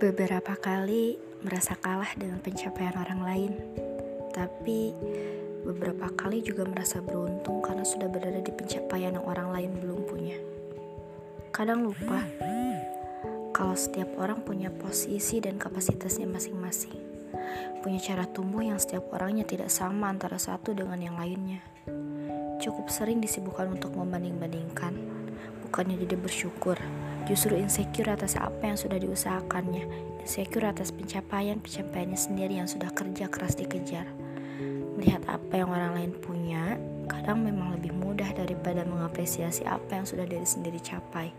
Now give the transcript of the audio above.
Beberapa kali merasa kalah dengan pencapaian orang lain, tapi beberapa kali juga merasa beruntung karena sudah berada di pencapaian yang orang lain belum punya. Kadang lupa kalau setiap orang punya posisi dan kapasitasnya masing-masing, punya cara tumbuh yang setiap orangnya tidak sama antara satu dengan yang lainnya. Cukup sering disibukkan untuk membanding-bandingkan, bukannya jadi bersyukur justru insecure atas apa yang sudah diusahakannya, insecure atas pencapaian-pencapaiannya sendiri yang sudah kerja keras dikejar. Melihat apa yang orang lain punya, kadang memang lebih mudah daripada mengapresiasi apa yang sudah diri sendiri capai.